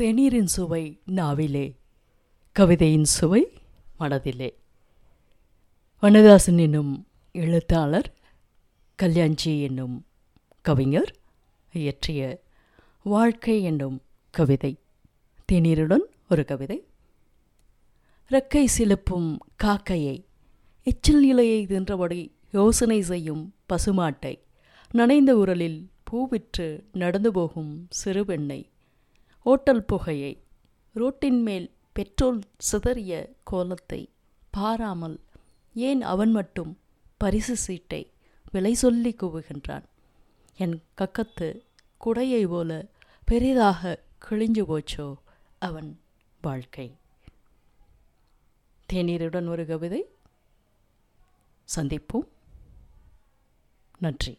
தேநீரின் சுவை நாவிலே. கவிதையின் சுவை மனதிலே. வண்ணதாசன் என்னும் எழுத்தாளர் கல்யாண்ஜி என்னும் கவிஞர் இயற்றிய வாழ்க்கை என்னும் கவிதை. தேநீருடன் ஒரு கவிதை. ரெக்கை சிலுப்பும் காக்கையை எச்சில் நிலையை தின்றபடி யோசனை செய்யும் பசுமாட்டை நனைந்த உரலில் பூவிற்று நடந்து போகும் சிறுபெண்ணை ஓட்டல் புகையை ரோட்டின் மேல் பெட்ரோல் சிதறிய கோலத்தை பாராமல் ஏன் அவன் மட்டும் பரிசு சீட்டை விலை சொல்லி கூவுகின்றான்? என் கக்கத்து குடையை போல பெரிதாக கிழிஞ்சு போச்சோ அவன் வாழ்க்கை? தேநீருடன் ஒரு கவிதை. சந்திப்போம். நன்றி.